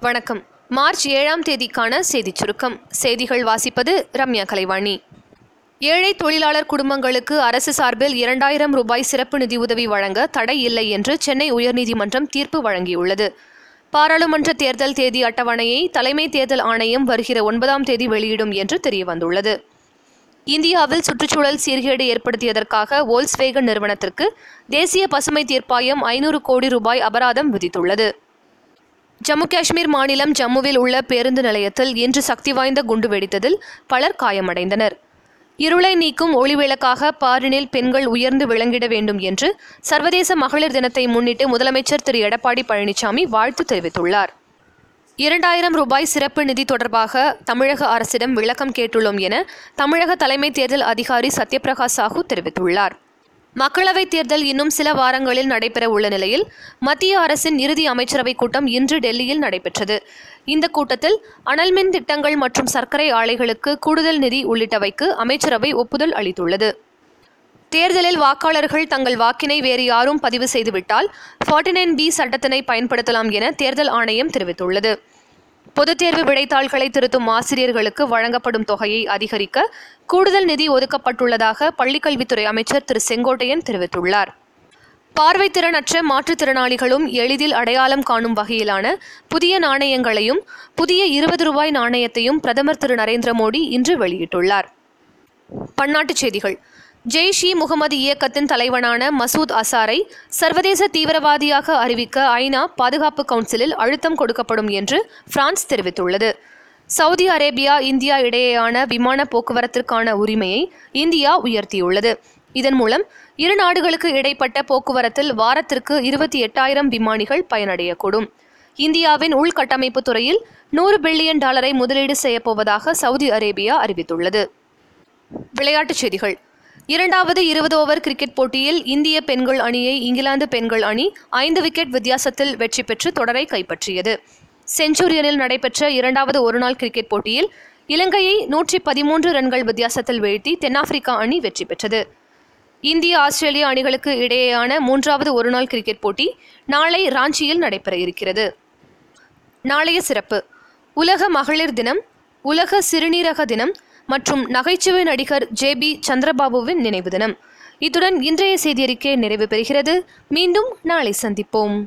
வணக்கம். மார்ச் ஏழாம் தேதிக்கான செய்திச் சுருக்கம். செய்திகள் வாசிப்பது ரம்யா கலைவாணி. ஏழை தொழிலாளர் குடும்பங்களுக்கு அரசு சார்பில் இரண்டாயிரம் ரூபாய் சிறப்பு நிதி உதவி வழங்க தடை இல்லை என்று சென்னை உயர்நீதிமன்றம் தீர்ப்பு வழங்கியுள்ளது. பாராளுமன்ற தேர்தல் தேதி அட்டவணையை தலைமை தேர்தல் ஆணையம் வருகிற ஒன்பதாம் தேதி வெளியிடும் என்று தெரியவந்துள்ளது. இந்தியாவில் சுற்றுச்சூழல் சீர்கேடு ஏற்படுத்தியதற்காக வோல்ஸ்வேகன் நிறுவனத்திற்கு தேசிய பசுமை தீர்ப்பாயம் ஐநூறு கோடி ரூபாய் அபராதம் விதித்துள்ளது. ஜம்மு காஷ்மீர் மாநிலம் ஜம்முவில் உள்ள பேருந்து நிலையத்தில் இன்று சக்தி வாய்ந்த குண்டு வெடித்ததில் பலர் காயமடைந்தனர். இருளை நீக்கும் ஒளிவிளக்காக பாரினில் பெண்கள் உயர்ந்து விளங்கிட வேண்டும் என்று சர்வதேச மகளிர் தினத்தை முன்னிட்டு முதலமைச்சர் திரு. எடப்பாடி பழனிசாமி வாழ்த்து தெரிவித்துள்ளார். இரண்டாயிரம் ரூபாய் சிறப்பு நிதி தொடர்பாக தமிழக அரசிடம் விளக்கம் கேட்டுள்ளோம் என தமிழக தலைமை தேர்தல் அதிகாரி சத்யபிரகாஷ் சாஹூ தெரிவித்துள்ளார். மக்களவைத் தேர்தல் இன்னும் சில வாரங்களில் நடைபெற உள்ள நிலையில் மத்திய அரசின் இறுதி அமைச்சரவைக் கூட்டம் இன்று டெல்லியில் நடைபெற்றது. இந்த கூட்டத்தில் அனல்மின் திட்டங்கள் மற்றும் சர்க்கரை ஆலைகளுக்கு கூடுதல் நிதி உள்ளிட்டவைக்கு அமைச்சரவை ஒப்புதல் அளித்துள்ளது. தேர்தலில் வாக்காளர்கள் தங்கள் வாக்கினை வேறு யாரும் பதிவு செய்துவிட்டால் ஃபார்ட்டி நைன் பி சட்டத்தினை பயன்படுத்தலாம் என தேர்தல் ஆணையம் தெரிவித்துள்ளது. பொதுத் தேர்வு விடைத்தாள்களை திருத்தும் ஆசிரியர்களுக்கு வழங்கப்படும் தொகையை அதிகரிக்க கூடுதல் நிதி ஒதுக்கப்பட்டுள்ளதாக பள்ளிக்கல்வித்துறை அமைச்சர் திரு செங்கோட்டையன் தெரிவித்துள்ளார். பார்வைத்திறனற்ற மாற்றுத்திறனாளிகளும் எளிதில் அடையாளம் காணும் வகையிலான புதிய நாணயங்களையும் புதிய இருபது ரூபாய் நாணயத்தையும் பிரதமர் திரு நரேந்திர மோடி இன்று வெளியிட்டுள்ளார். பன்னாட்டுச் செய்திகள். ஜெய்ஷ் இ முகமது இயக்கத்தின் தலைவனான மசூத் அசாரை சர்வதேச தீவிரவாதியாக அறிவிக்க ஐநா பாதுகாப்பு கவுன்சிலில் அழுத்தம் கொடுக்கப்படும் என்று பிரான்ஸ் தெரிவித்துள்ளது. சவுதி அரேபியா இந்தியா இடையேயான விமான போக்குவரத்திற்கான உரிமையை இந்தியா உயர்த்தியுள்ளது. இதன் மூலம் இரு நாடுகளுக்கு இடைப்பட்ட போக்குவரத்தில் வாரத்திற்கு இருபத்தி எட்டாயிரம் விமானிகள் பயனடையக்கூடும். இந்தியாவின் உள்கட்டமைப்பு துறையில் நூறு பில்லியன் டாலரை முதலீடு செய்யப்போவதாக சவுதி அரேபியா அறிவித்துள்ளது. விளையாட்டுச் செய்திகள். இரண்டாவது இருபது ஓவர் கிரிக்கெட் போட்டியில் இந்திய பெண்கள் அணியை இங்கிலாந்து பெண்கள் அணி ஐந்து விக்கெட் வித்தியாசத்தில் வெற்றி பெற்று தொடரை கைப்பற்றியது. செஞ்சுரியனில் நடைபெற்ற இரண்டாவது ஒருநாள் கிரிக்கெட் போட்டியில் இலங்கையை நூற்றி பதிமூன்று ரன்கள் வித்தியாசத்தில் வீழ்த்தி தென்னாப்பிரிக்கா அணி வெற்றி பெற்றது. இந்திய ஆஸ்திரேலிய அணிகளுக்கு இடையேயான மூன்றாவது ஒருநாள் கிரிக்கெட் போட்டி நாளை ராஞ்சியில் நடைபெற இருக்கிறது. நாளைய சிறப்பு. உலக மகளிர் தினம் உலக சிறுநீரக தினம் மற்றும் நகைச்சுவை நடிகர் ஜே பி சந்திரபாபுவின் நினைவு தினம். இத்துடன் இன்றைய செய்தியறிக்கை நிறைவு பெறுகிறது. மீண்டும் நாளை சந்திப்போம்.